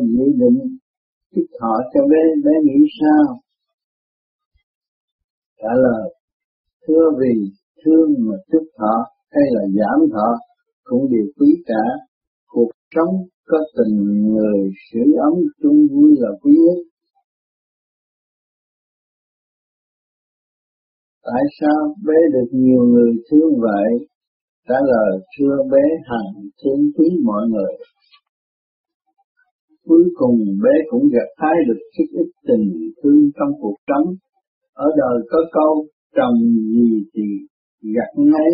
nghĩ định, thích họ cho bé bé nghĩ sao? Trả lời, thưa vì thương mà thích họ hay là giảm họ cũng đều quý cả. Cuộc sống có tình người sưởi ấm chung vui là quý nhất. Tại sao bé được nhiều người thương vậy? Trả lời, thưa bé hằng thương quý mọi người cuối cùng bé cũng gặt hái được chút ít tình thương trong cuộc sống. Ở đời có câu trồng gì thì gặt nấy,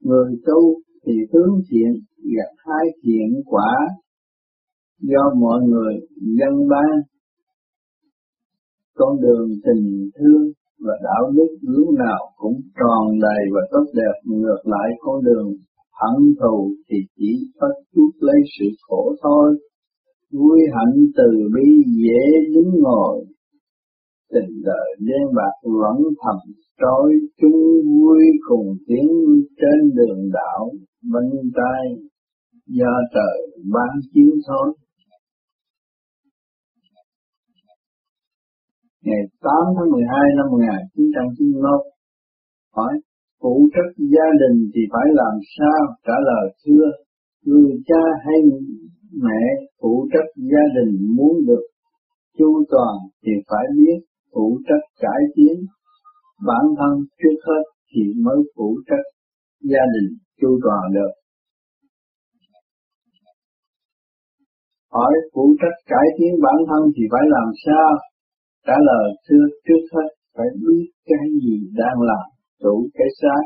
người tu thì hướng thiện, gặt hái thiện quả. Do mọi người dân ban con đường tình thương và đạo đức lúc nào cũng tròn đầy và tốt đẹp. Ngược lại, con đường hận thù thì chỉ có chút lấy sự khổ thôi vui hạnh từ bi dễ đứng ngồi. Tình đời đen bạc vẫn thầm, trói chung vui cùng tiến trên đường đạo, bên tay do trời ban chiếu thôi ngày 8 tháng 12 năm 1991 hỏi, phụ trách gia đình thì phải làm sao? Trả lời, thưa, người cha hay mẹ phụ trách gia đình muốn được chu toàn thì phải biết phụ trách cải tiến. Bản thân trước hết thì mới phụ trách gia đình chu toàn được. Hỏi phụ trách cải tiến bản thân thì phải làm sao? Trả lời thưa trước hết phải biết cái gì đang làm chủ cái xác.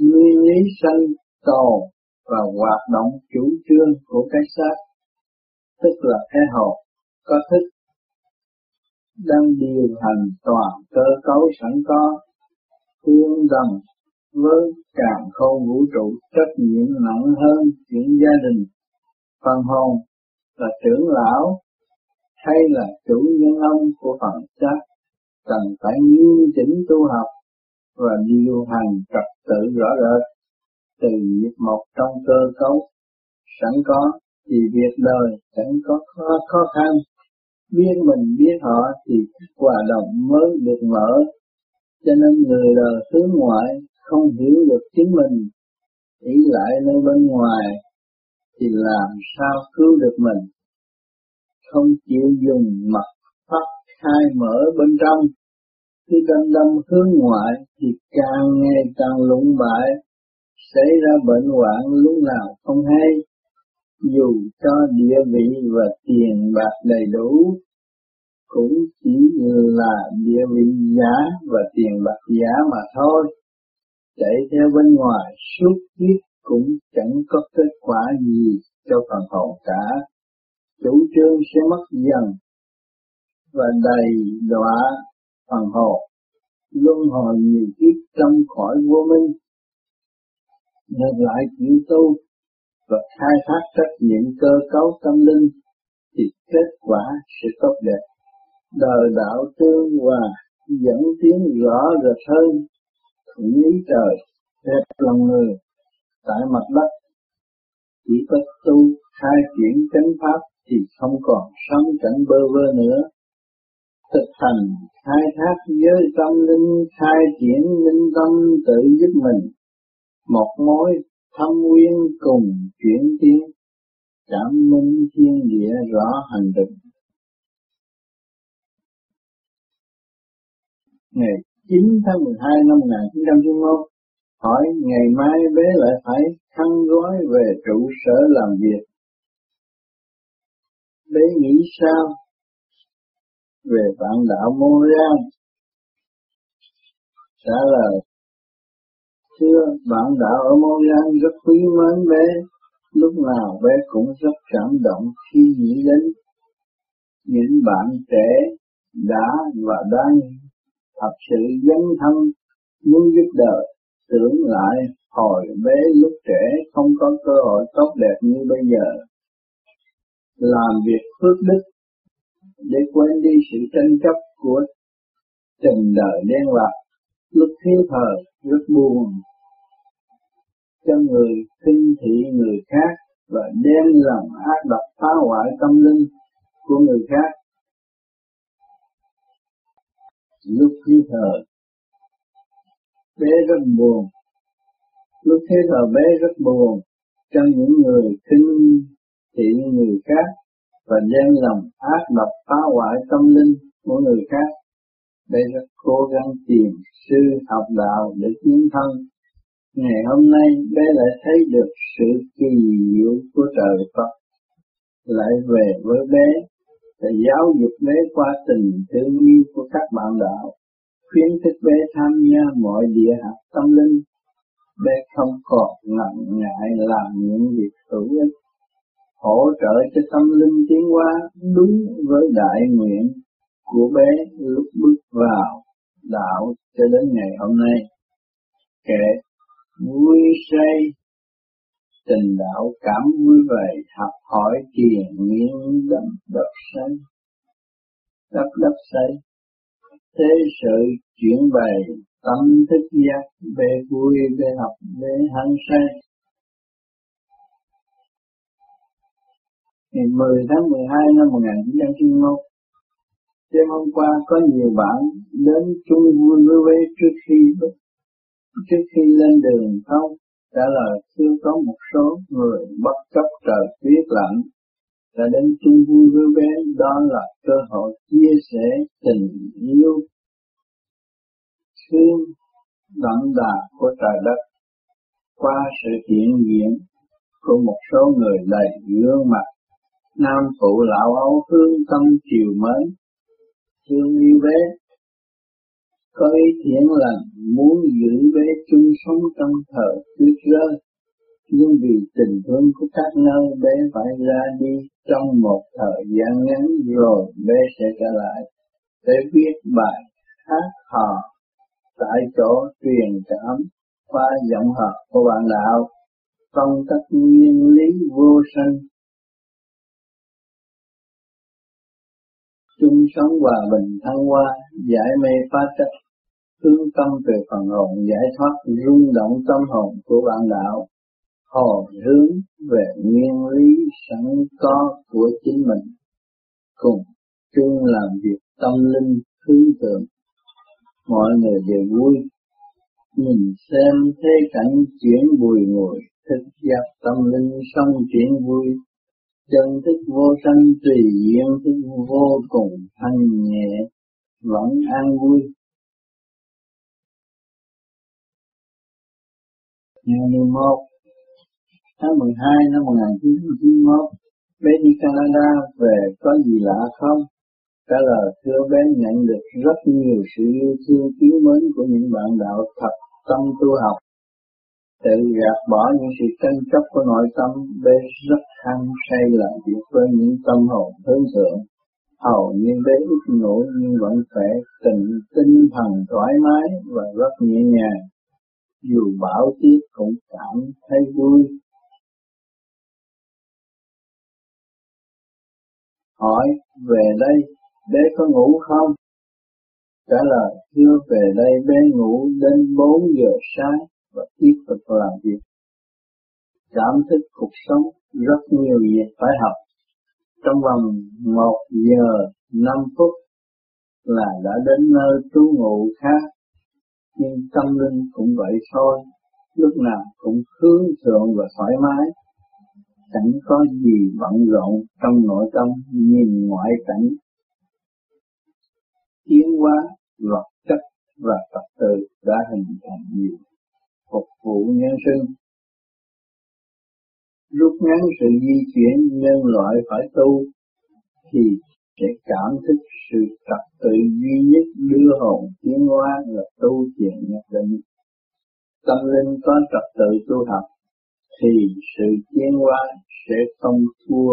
Nguyên lý sanh tồn và hoạt động chủ trương của cái xác, tức là cái hồn có thức, đang điều hành toàn cơ cấu sẵn có, tương đồng với càng khôn vũ trụ, trách nhiệm nặng hơn chuyện gia đình, phần hồn là trưởng lão hay là chủ nhân ông của phần xác, cần phải nghiêm chỉnh tu học và điều hành trật tự rõ rệt từng nhịp một trong cơ cấu sẵn có thì việc đời chẳng có khó, khó khăn. Biết mình biết họ thì hòa đồng mới được mở. Cho nên người đời hướng ngoại không hiểu được chính mình. Ý lại nơi bên ngoài thì làm sao cứu được mình? Không chịu dùng mặt phát khai mở bên trong. Khi đâm đâm hướng ngoại thì càng ngày càng lụng bại xảy ra bệnh hoạn lúc nào không hay, dù cho địa vị và tiền bạc đầy đủ, cũng chỉ là địa vị giả và tiền bạc giả mà thôi. Chạy theo bên ngoài suốt kiếp cũng chẳng có kết quả gì cho phần hồn cả. Chủ trương sẽ mất dần và đầy đọa phần hồn, luân hồi nhiều kiếp trong khỏi vô minh ngược lại chịu tu và khai thác trách nhiệm cơ cấu tâm linh thì kết quả sẽ tốt đẹp. Đời đạo tương hòa dẫn tiến rõ rệt hơn, thuận ý trời đẹp lòng người, tại mặt đất. Chỉ có tu, khai triển chánh pháp thì không còn sống cảnh bơ vơ nữa. Thực hành, khai thác giới tâm linh, khai triển linh tâm tự giúp mình một mối thâm nguyên cùng chuyển tiến cảm minh thiên địa rõ hành định ngày 9 tháng 12 năm 1991 hỏi ngày mai bé lại phải khăn gói về trụ sở làm việc bé nghĩ sao về bạn đạo Montreal? Trả lời, thưa bạn đạo ở Montreal rất quý mến bé, lúc nào bé cũng rất cảm động khi nghĩ đến những bạn trẻ đã và đang thật sự dấn thân muốn giúp đời tưởng lại hồi bé lúc trẻ không có cơ hội tốt đẹp như bây giờ. Làm việc phước đức để quên đi sự tranh chấp của tình đời đen bạc lúc thiếu thờ rất buồn cho người khinh thị người khác và đem lòng ác độc phá hoại tâm linh của người khác. Lúc khi thờ, bé rất buồn. Lúc thế thờ bé rất buồn, cho những người khinh thị người khác và đem lòng ác độc phá hoại tâm linh của người khác. Bé rất cố gắng tìm sư học đạo để tiến thân ngày hôm nay, bé lại thấy được sự kỳ diệu của trời Phật. Lại về với bé, để giáo dục bé qua tình thương yêu của các bạn đạo, khuyến khích bé tham gia mọi địa học tâm linh. Bé không còn ngần ngại làm những việc hữu ích, hỗ trợ cho tâm linh tiến hóa đúng với đại nguyện của bé lúc bước vào đạo cho đến ngày hôm nay. Kể vui say. Tình đạo cảm vui về học hỏi thiền nghiên đậm đập say. Đắp đắp say. Thế sự chuyển bày, tâm thức giác về vui về học về hăng say. Ngày 10 tháng 12 năm 1991 đêm hôm qua có nhiều bạn đến chung vui với Huế trước khi trước khi lên đường không, trả lời chưa có một số người bất chấp trời tuyết lạnh đã đến chung vui với bé, đó là cơ hội chia sẻ tình yêu. Thương đậm đà của trời đất, qua sự hiện diện của một số người đầy gương mặt, nam phụ lão ấu, hương tâm chiều mến, thương yêu bé có ý thiện lành muốn giữ bé chung sống trong thờ tuyết rơi nhưng vì tình thương của các nơi, bé phải ra đi trong một thời gian ngắn rồi bé sẽ trở lại. Để viết bài hát hò tại chỗ truyền cảm qua giọng hợp của bạn đạo. Trong các nguyên lý vô sanh chung sống hòa bình, thăng hoa, giải mê phá chấp hướng tâm về phần hồn, giải thoát rung động tâm hồn của bạn đạo, hồi hướng về nguyên lý sẵn có của chính mình, cùng chung làm việc tâm linh hướng thượng. Mọi người đều vui, nhìn xem thế cảnh chuyển bùi ngồi thức giác tâm linh song chuyển vui chân thức vô sanh tùy duyên, thức vô cùng thanh nhẹ, vẫn an vui ngày 11 tháng 12 năm 1991 bé đi Canada về có gì lạ không? Trả lời, thưa bé, nhận được rất nhiều sự yêu thương, quý mến của những bạn đạo thật tâm tu học. Tự gạt bỏ những sự tranh chấp của nội tâm, bê rất hăng say làm việc với những tâm hồn hướng thượng. Hầu như bé ít ngủ nhưng vẫn khỏe, tình tinh thần thoải mái và rất nhẹ nhàng. Dù bão tiết cũng cảm thấy vui hỏi về đây bé có ngủ không? Trả lời chưa về đây bé ngủ đến 4 giờ sáng và tiếp tục làm việc. Cảm thức cuộc sống rất nhiều việc phải học. Trong vòng 1 giờ 5 phút là đã đến nơi trú ngụ khác. Nhưng tâm linh cũng vậy thôi, lúc nào cũng hướng thượng và thoải mái chẳng có gì bận rộn trong nội tâm nhìn ngoại cảnh tiến hóa vật chất và tập tự đã hình thành nhiều phục vụ nhân sinh. Rút ngắn sự di chuyển nhân loại phải tu, thì sẽ cảm thức sự trật tự duy nhất đưa hồn tiến hóa là tu thiền nhập định. Tâm linh có trật tự tu học, thì sự tiến hóa sẽ không thua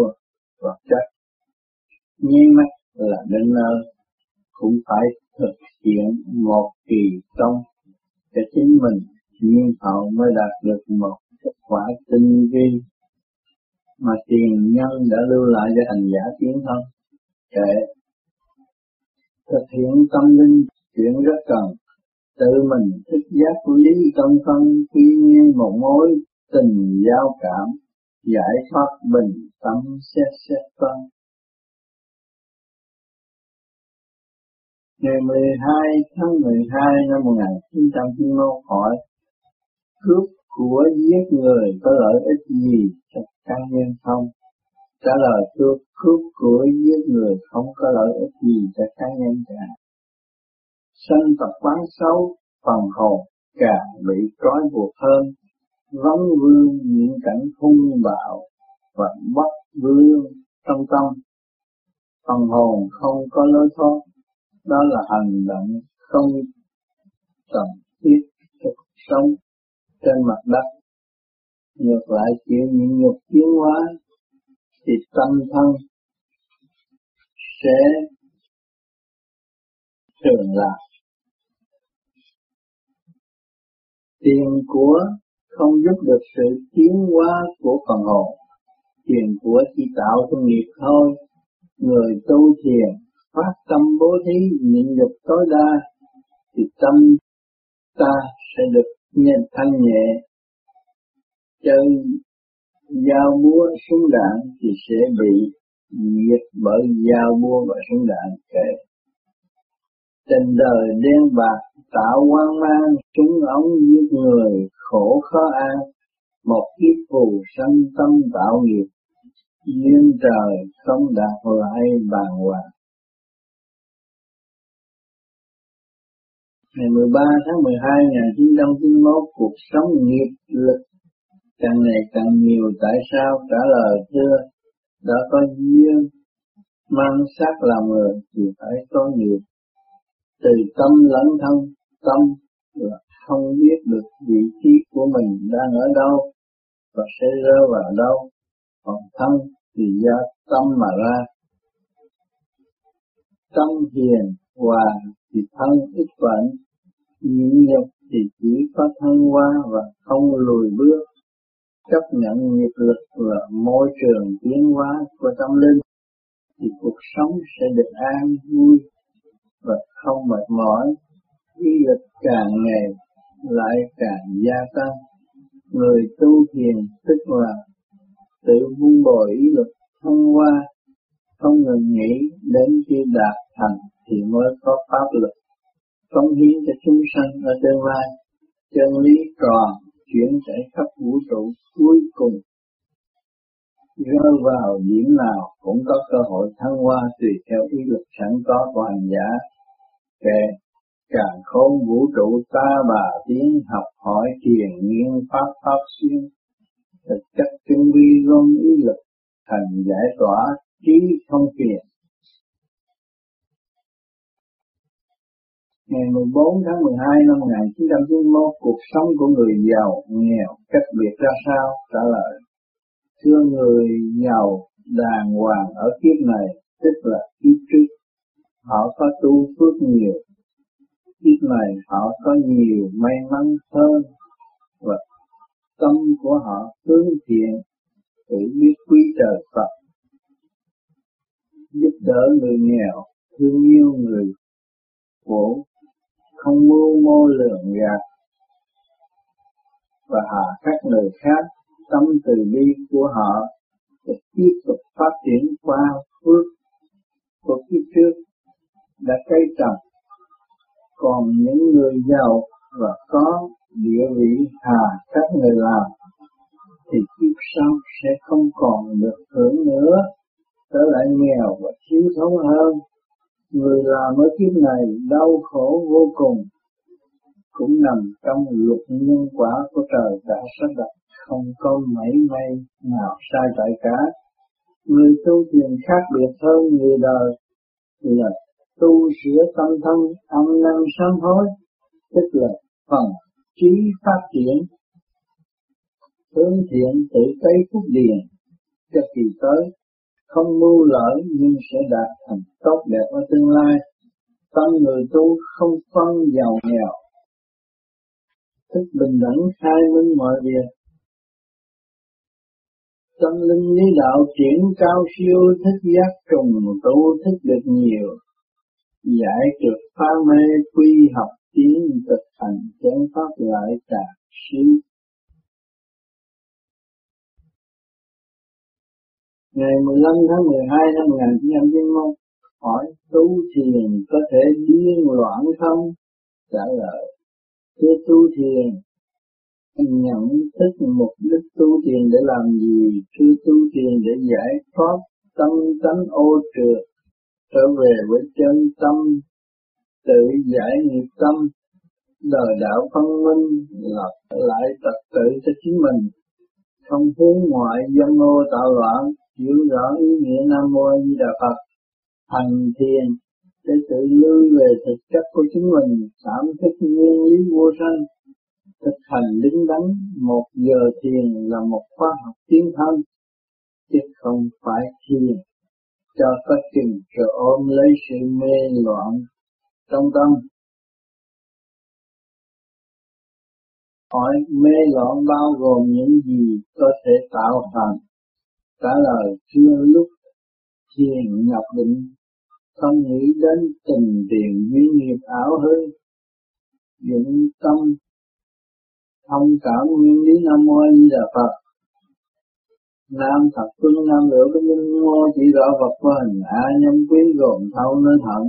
vật chất. Nháy mắt là đến nơi, cũng phải thực hiện một kỳ công cho chính mình nhiên hậu mới đạt được một kết quả tinh vi mà tiền nhân đã lưu lại cho hành giả tiến thân. Kệ, thực hiện tâm linh chuyện rất cần tự mình thức giác lý tâm thân tuy nhiên một mối tình giao cảm, giải thoát bình tâm xét xét tâm ngày 12 tháng 12 năm 1991 hỏi cướp của giết người có lợi ích gì cho cá nhân không? Trả lời cướp cướp của giết người không có lợi ích gì cho cá nhân cả. Sanh tập quán xấu, phần hồn càng bị trói buộc hơn, vấn vương những cảnh hung bạo và bất vương trong tâm. Phần hồn không có lối thoát, đó là hành động không cần thiết cho cuộc sống trên mặt đất. Ngược lại chịu những nhục tiến hóa thì tâm thân sẽ thường lạc. Tiền của không giúp được sự tiến hóa của phần hồn. Tiền của chỉ tạo cho nghiệp thôi. Người tu thiền phát tâm bố thí, nhịn nhục tối đa thì tâm ta sẽ được nên thanh nhẹ chơi dao búa súng đạn thì sẽ bị diệt bởi dao búa và súng đạn kể. Tình đời đen bạc, tạo quan mang, súng ống giết người, khổ khó an, một kiếp phù sanh tâm tạo nghiệp. Duyên trời không đạt lại bàn hoàng. Ngày 13 tháng 12 1991 cuộc sống nghiệp lực càng ngày càng nhiều. Tại sao? Trả lời thưa, đã có duyên mang xác làm người thì phải có nghiệp. Từ tâm lẫn thân, tâm là không biết được vị trí của mình đang ở đâu và sẽ rơi vào đâu. Còn thân thì do tâm mà ra. Tâm hiền, hòa thì thân ít bệnh nhịn nhục thì chỉ có thăng hoa và không lùi bước. Chấp nhận nghiệp lực là môi trường tiến hóa của tâm linh, thì cuộc sống sẽ được an vui và không mệt mỏi. Ý lực càng ngày lại càng gia tăng. Người tu thiền tức là tự vun bồi ý lực thông qua không ngừng nghĩ đến khi đạt thành thì mới có pháp lực cống hiến cho chúng sanh ở tương lai, chân lý tròn chuyển chạy khắp vũ trụ cuối cùng. Rơi vào điểm nào cũng có cơ hội thăng hoa tùy theo ý lực sẵn có của hành giả. Kệ càng khôn vũ trụ ta bà tiến học hỏi thiền nghiên pháp pháp xuyên, thực chất chân vi luôn ý lực, thành giải tỏa trí không phiền Ngày 14 tháng 12 năm 1991, cuộc sống của người giàu, nghèo cách biệt ra sao? Trả lời, thưa người giàu đàng hoàng ở kiếp này, tức là kiếp trước, họ có tu phước nhiều, kiếp này họ có nhiều may mắn hơn và tâm của họ hướng thiện, tự biết quý trời Phật, giúp đỡ người nghèo, thương yêu người khổ không mưu mô lường gạt. Và hạ các người khác, tâm từ bi của họ để tiếp tục phát triển qua phước của kiếp trước đã cây trồng. Còn những người giàu và có địa vị hà các người làm, thì kiếp sau sẽ không còn được hưởng nữa, trở lại nghèo và thiếu thốn hơn. Người làm ở kiếp này đau khổ vô cùng cũng nằm trong luật nhân quả của trời đã sắp đặt không có mảy may nào sai tại cả. Người tu thiền khác biệt hơn người đời là tu sửa tâm thân âm năng sám hối, tức là phần trí phát triển, hướng thiện tự tây phúc điền cho kỳ tới không mưu lợi nhưng sẽ đạt thành tốt đẹp ở tương lai. Tâm người tu không phân giàu nghèo, thức bình đẳng khai minh mọi việc. Tâm linh lý đạo chuyển cao siêu thích giác trùng tu thích được nhiều, giải trượt phá mê quy học tiến thực hành chánh pháp lại đạt siêu Ngày 15 tháng 12 năm 1991 hỏi tu thiền có thể điên loạn không? Trả lời, thưa tu thiền nhận thức mục đích tu thiền để làm gì? Thưa tu thiền để giải thoát tâm tánh ô trượt trở về với chân tâm tự giải nghiệp tâm đời đạo phân minh lập lại trật tự cho chính mình không hướng ngoại dân ô tạo loạn hiểu rõ ý nghĩa nam mô a di đà phật hành thiền để tự lưu về thực chất của chính mình, cảm thức nguyên lý vô sanh, thực hành đứng đắn. Một giờ thiền là một khóa học tiến thân, chứ không phải thiền cho phát trình rồi ôm lấy sự mê loạn trong tâm. Hỏi mê loạn bao gồm những gì có thể tạo thành? Trả lời chưa lúc thiền nhập định không nghĩ đến tình tiền duyên nghiệp ảo hư dụng tâm thông cảm nguyên lý nam mô a di đà phật. Nam thập phương nam lửa cái minh ngô chỉ rõ vật qua hình a nhân quý gồm thâu nơi thận,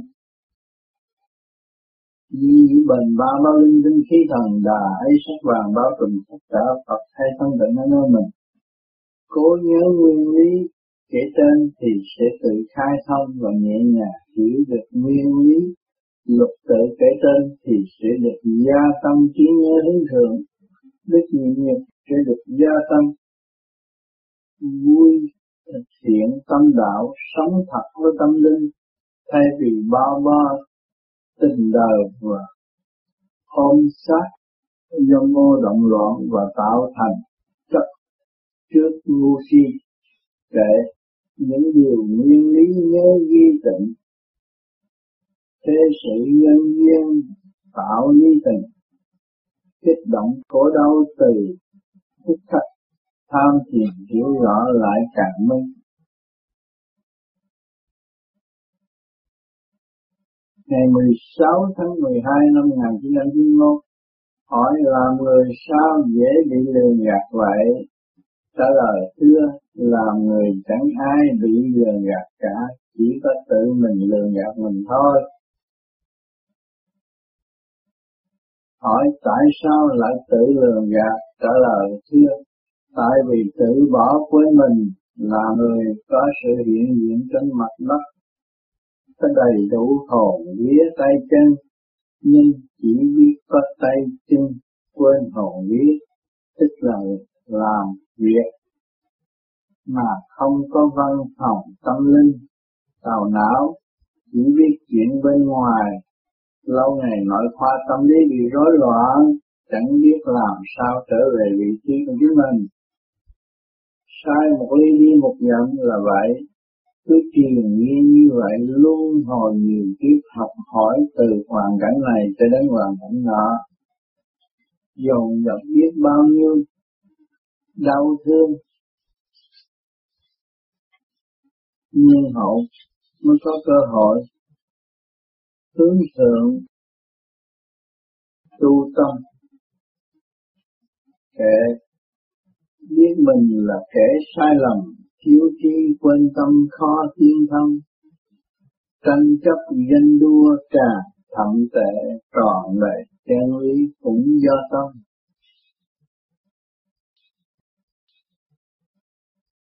Di những bền ba bao linh tinh khí thần đà ấy sắc vàng bao trùm tất cả Phật hay thân định ở nơi mình. Cố nhớ nguyên lý kể trên thì sẽ tự khai thông và nhẹ nhàng hiểu được nguyên lý. Luật tự kể trên thì sẽ được gia tăng trí nhớ hướng thượng. Đức nhị nhật sẽ được gia tăng vui, thực hiện tâm đạo, sống thật với tâm linh, thay vì bao ba tình đời và ôm sát do mô động loạn và tạo thành trước ngu si kể những điều nguyên lý nhớ ghi tịnh thế sự nhân duyên tạo lý tình, kích động khổ đau từ thức thật tham thiền hiểu rõ lại càng minh. Ngày 16 tháng 12 năm 1991 hỏi làm người sao dễ bị lừa gạt vậy? Trả lời, thưa, làm người chẳng ai bị lừa gạt cả, chỉ có tự mình lừa gạt mình thôi. Hỏi, tại sao lại tự lừa gạt? Trả lời, thưa, tại vì tự bỏ quên mình là người có sự hiện diện trên mặt đất. Có đầy đủ hồn vía tay chân, nhưng chỉ biết có tay chân quên hồn vía, tức là làm việc mà không có văn phòng tâm linh tào não, chỉ biết chuyện bên ngoài. Lâu ngày nội khoa tâm lý bị rối loạn, chẳng biết làm sao trở về vị trí của chính mình. Sai một ly đi một nhận là vậy. Cứ truyền nhiên như vậy luôn hồi nhiều kiếp học hỏi từ hoàn cảnh này cho đến hoàn cảnh nọ. Dồn dập biết bao nhiêu đau thương. Nhưng hậu mới có cơ hội hướng thượng tu tâm. Kẻ biết mình là kẻ sai lầm, thiếu trí quên tâm, khó thiên thân. Tranh chấp danh đua trà thậm tệ, tròn lệ chân lý cũng do tâm.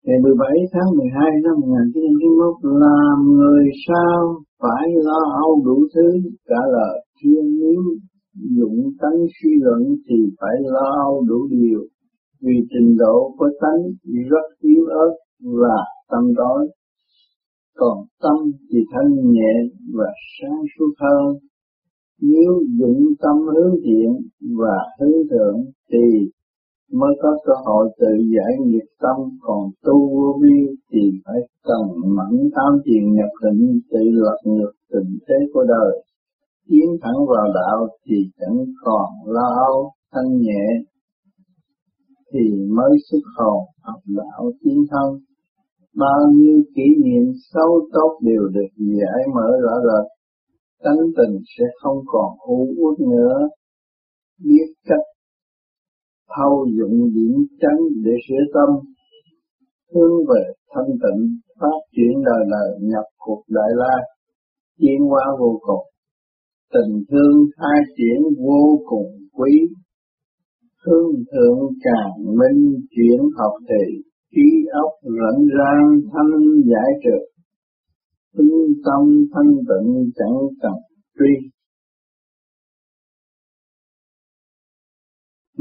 Ngày 17 tháng 12 năm 1991 làm người sao phải lo âu đủ thứ cả lời chuyên nếu dụng tánh suy luận thì phải lo âu đủ điều, vì trình độ của tánh rất yếu ớt và tâm đói. Còn tâm thì thanh nhẹ và sáng suốt hơn. Nếu dụng tâm hướng thiện và hướng thượng thì mới có cơ hội tự giải nghiệp tâm, còn tu vô vi thì phải cần mẫn tam thiền nhập định, tự lật ngược tình thế của đời. Tiến thẳng vào đạo thì chẳng còn lo âu thanh nhẹ, thì mới xuất hồn, học đạo tiến thân. Bao nhiêu kỷ niệm xấu tốt đều được giải mở rõ rệt, tánh tình sẽ không còn u uất nữa. Biết cách thâu dụng điểm tránh để sửa tâm, hướng về thanh tịnh, phát triển đời đời nhập cuộc đại la, tiến hóa vô cùng. Tình thương hai triển vô cùng quý, thương thượng càng minh chuyển học thì trí óc rảnh rang thanh giải trượt tinh tâm thanh tịnh chẳng cần truy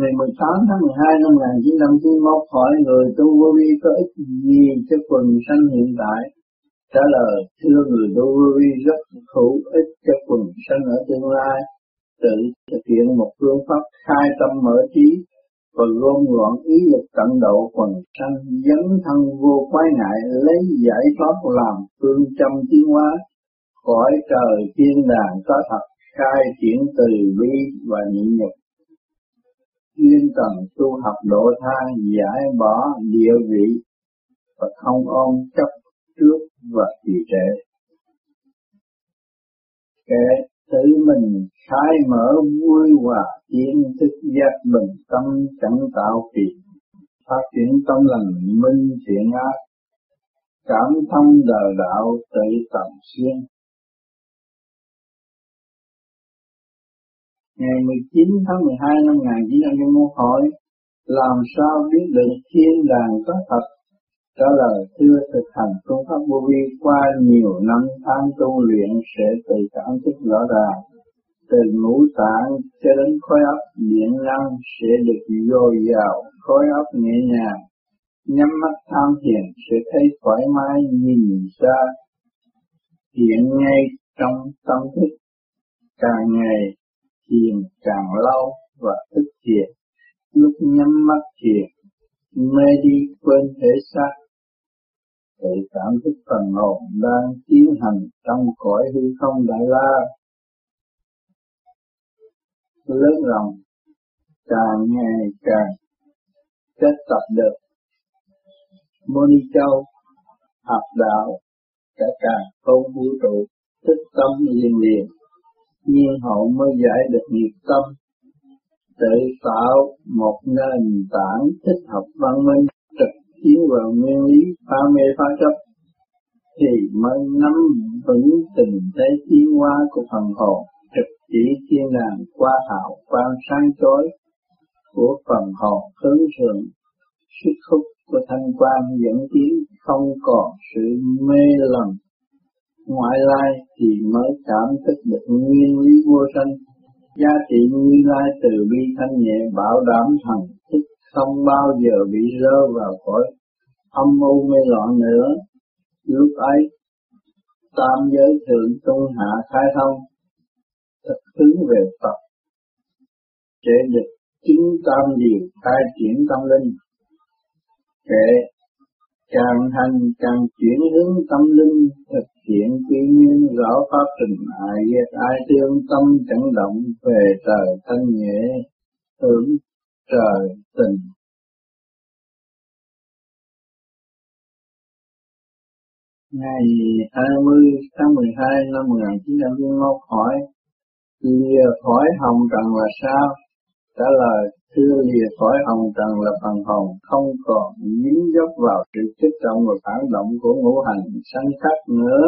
Ngày 18 tháng 12 năm 1991 hỏi người tu vô vi có ích gì cho quần sanh hiện tại? Trả lời, thưa người tu vô vi rất hữu ích cho quần sanh ở tương lai. Tự thực hiện một phương pháp khai tâm mở trí và gom gọn ý lực tận độ quần sanh dấn thân vô quái ngại lấy giải thoát làm phương châm tiến hóa khỏi trời thiên đàng có thật khai triển từ bi và nhịn nhục chuyên cần tu học độ tha giải bỏ địa vị và không ôm chấp trước và trì trệ. Kẻ tự mình khai mở vui hòa tiến thức giác bình tâm chẳng tạo phiền phát triển tâm lành minh thiện ác, cảm thông đời đạo tự tầm xuyên ngày 19 tháng 12 năm 1991 hỏi, làm sao biết được thiên đàng có thật? Trả lời, thưa thực hành phương pháp vô vi, qua nhiều năm tháng tu luyện sẽ tự cảm thức rõ ràng. Từ ngũ tạng cho đến khối óc điện năng sẽ được dồi dào, khối óc nhẹ nhàng. Nhắm mắt tham thiền sẽ thấy thoải mái, nhìn xa hiện ngay trong tâm thức. Càng ngày thiền càng lâu và thức thiền. Lúc nhắm mắt thiền, mê đi quên thể xác. Tự cảm thức phần hồn đang tiến hành trong cõi hư không đại la. Lớn rộng càng ngày càng kết tập được. Moni Châu học đạo, cả càng không vũ trụ, thức tâm liền liền nhiên hậu mới giải được nghiệp tâm. Tự tạo một nền tảng thích hợp văn minh, trực tiến vào nguyên lý pha mê phá chấp, thì mới nắm vững tình thế tiến hóa của phần hồn, trực chỉ thiên đàng qua hảo quan sáng chói của phần hồn hướng thượng. Sức hút của thanh quan dẫn tiến không còn sự mê lầm ngoại lai thì mới cảm thức được nguyên lý vô sanh. Giá trị như lai từ bi thanh nhẹ bảo đảm thần thức không bao giờ bị rơi vào cõi âm mưu mê loạn nữa. Lúc ấy, tam giới thượng trung hạ khai thông, thực hướng về Phật. Sẽ được chính tam điều khai triển tâm linh kệ càng hành, càng chuyển hướng tâm linh, thực hiện quy nguyên rõ pháp trình, ai ghét, ai thương, tâm chẳng động, về trời thanh nhẹ hưởng trời tình. Ngày 20 tháng 12 năm 1991 hỏi lìa hỏi hồng trần là sao? Trả lời thưa lìa khỏi hồng trần là phần hồn, không còn dính dấp vào sự kích động và phản động của ngũ hành sanh khắc nữa.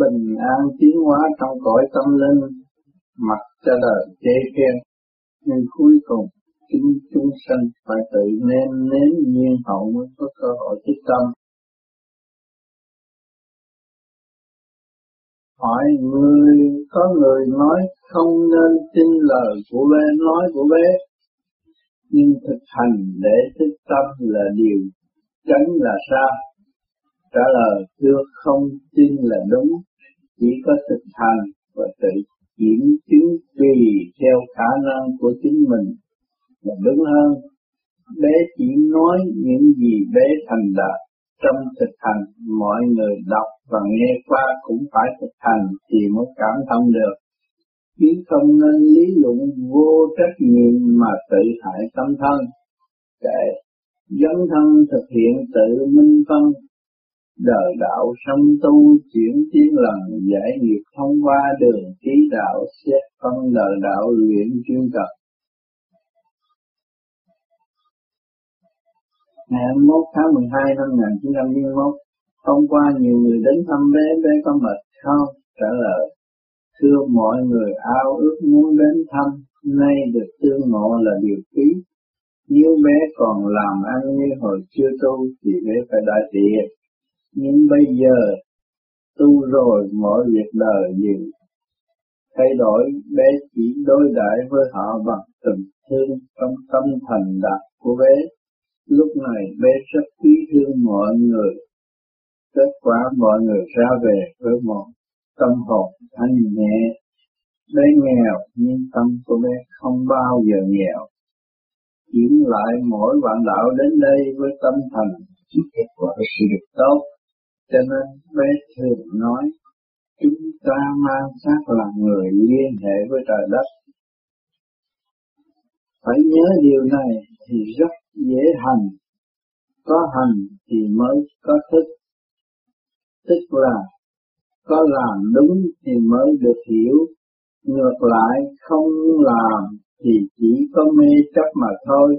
Bình an tiến hóa trong cõi tâm linh, mặc cho đời chê khen. Nhưng cuối cùng, chính chúng sanh phải tự nên nếm nhiên hậu mới có cơ hội thích tâm. Hỏi người, có người nói không nên tin lời của bé, nói của bé nhưng thực hành để thức tâm là điều tránh là sao trả lời, thưa, không tin là đúng. Chỉ có thực hành và tự kiểm chứng tùy theo khả năng của chính mình là đúng hơn. Bé chỉ nói những gì bé thành đạt. Trong thực hành, mọi người đọc và nghe qua cũng phải thực hành thì mới cảm thông được chứ không nên lý luận vô trách nhiệm mà tự hại tâm thân. Để dấn thân thực hiện tự minh phân. Đời đạo song tu chuyển tiến lần giải nghiệp thông qua đường trí đạo xét phân đời đạo luyện chuyên tập. Ngày 21 tháng 12 năm 1991, hôm qua nhiều người đến thăm bé, bé có mệt không? Trả lời, thưa mọi người ao ước muốn đến thăm, nay được tương ngộ là điều quý. Nếu bé còn làm ăn như hồi chưa tu thì bé phải đại tiện. Nhưng bây giờ tu rồi mọi việc đời gì thay đổi bé chỉ đối đãi với họ bằng tình thương trong tâm thành đạt của bé lúc này bé rất quý thương mọi người kết quả mọi người ra về với một tâm hồn thanh nhẹ. Bé nghèo nhưng tâm của bé không bao giờ nghèo. Chuyển lại mỗi bạn đạo đến đây với tâm thành chỉ kết quả sự được tốt. Cho nên bé thường nói, chúng ta mang xác là người liên hệ với trời đất. Phải nhớ điều này thì rất dễ hành. Có hành thì mới có thức. Tức là có làm đúng thì mới được hiểu. Ngược lại, không làm thì chỉ có mê chấp mà thôi.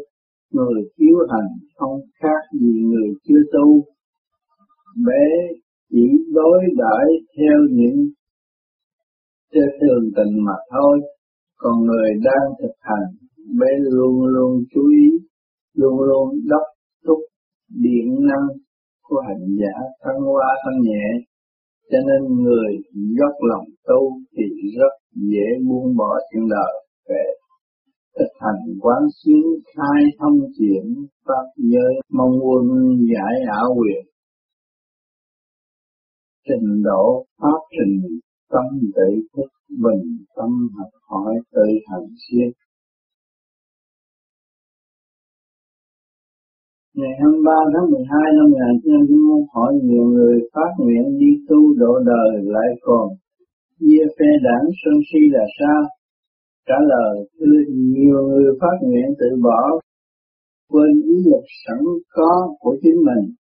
Người thiếu hành không khác gì người chưa tu. Bé chỉ đối đãi theo những theo thường tình mà thôi. Còn người đang thực hành, bé luôn luôn chú ý, luôn luôn đốc thúc điện năng của hành giả thăng hoa thăng nhẹ cho nên người dốc lòng tu thì rất dễ buông bỏ chuyện đời. Về thực hành quán xuyến, khai thông chuyển pháp giới, mong quân, giải ảo quyền trình độ pháp trình, tâm tự thức bình, tâm học hỏi, tự hành xuyên Ngày 23 tháng 12 năm 1991 hỏi nhiều người phát nguyện đi tu độ đời lại còn chia phe đảng sân si là sao? Trả lời nhiều người phát nguyện tự bỏ quên ý lực sẵn có của chính mình.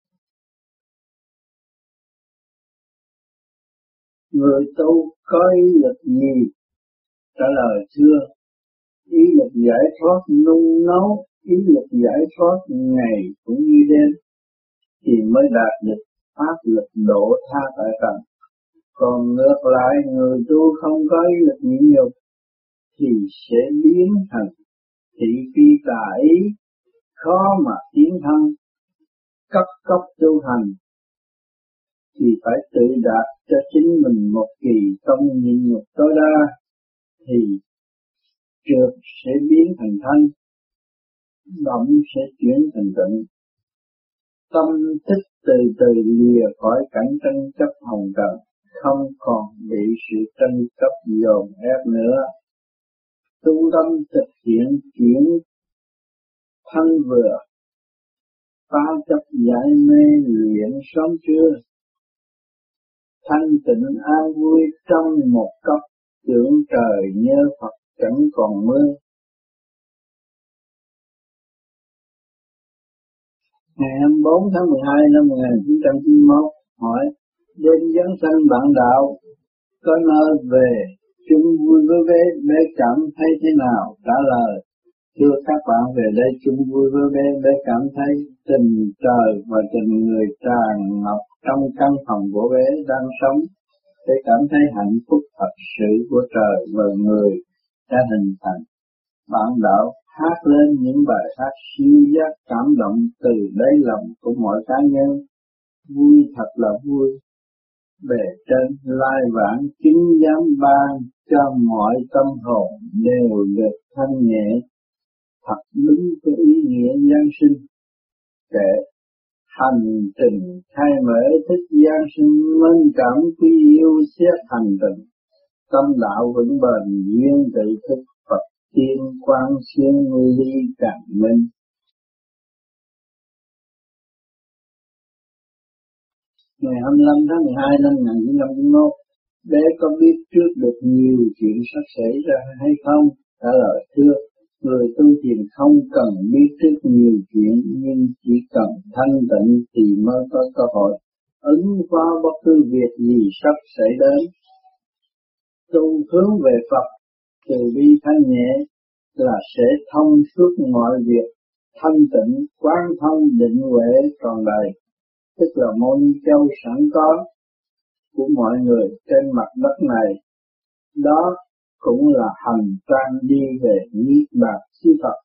Người tu có ý lực gì? Trả lời, thưa, ý lực giải thoát nung nấu ý lực giải thoát ngày cũng như đêm thì mới đạt được pháp lực độ tha tại trần. Còn ngược lại, người tu không có ý lực nhịn nhục thì sẽ biến thành thị phi tà ý khó mà tiến thân cấp cấp tu hành thì phải tự đạt cho chính mình một kỳ công nhịn nhục tối đa thì trượt sẽ biến thành thanh động sẽ chuyển thành tịnh. Tâm thức từ từ lìa khỏi cảnh tranh chấp hồng trần, không còn bị sự tranh chấp dồn ép nữa. Tu tâm thực hiện chuyển thân vừa, phá chấp giải mê luyện sớm trưa thanh tịnh an vui trong một cấp tưởng trời nhớ Phật chẳng còn mưa. Ngày 24 tháng 12 năm 1991 hỏi đêm giáng sanh bạn đạo có nơi về chung vui với bé, bé cảm thấy thế nào? Trả lời Thưa các bạn về đây chung vui với bé, bé cảm thấy tình trời và tình người tràn ngập trong căn phòng của bé đang sống. Bé cảm thấy hạnh phúc thật sự của trời và người đã hình thành. Bạn đạo hát lên những bài hát siêu giác cảm động từ đáy lòng của mọi cá nhân. Vui thật là vui. Bề trên lai vãng chính giám ban cho mọi tâm hồn đều được thanh nhẹ. Thật đúng cái ý nghĩa Giáng sinh. Kể, hành trình khai mở thích Giáng sinh minh cảm quý yêu xét hành trình. Tâm đạo vững bền, duyên tự thức tiên quan xuyên ly càng minh. Ngày 25 tháng 12 năm 1951, bé có biết trước được nhiều chuyện sắp xảy ra hay không? Trả lời thưa người tu thiền không cần biết trước nhiều chuyện nhưng chỉ cần thanh tịnh thì mới có cơ hội ứng phó bất cứ việc gì sắp xảy đến. Tu hướng về Phật từ bi thanh nhẹ là sẽ thông suốt mọi việc, thanh tịnh, quán thông, định huệ tròn đầy tức là môn châu sẵn có của mọi người trên mặt đất này. Đó cũng là hành trang đi về niết bàn siêu Phật.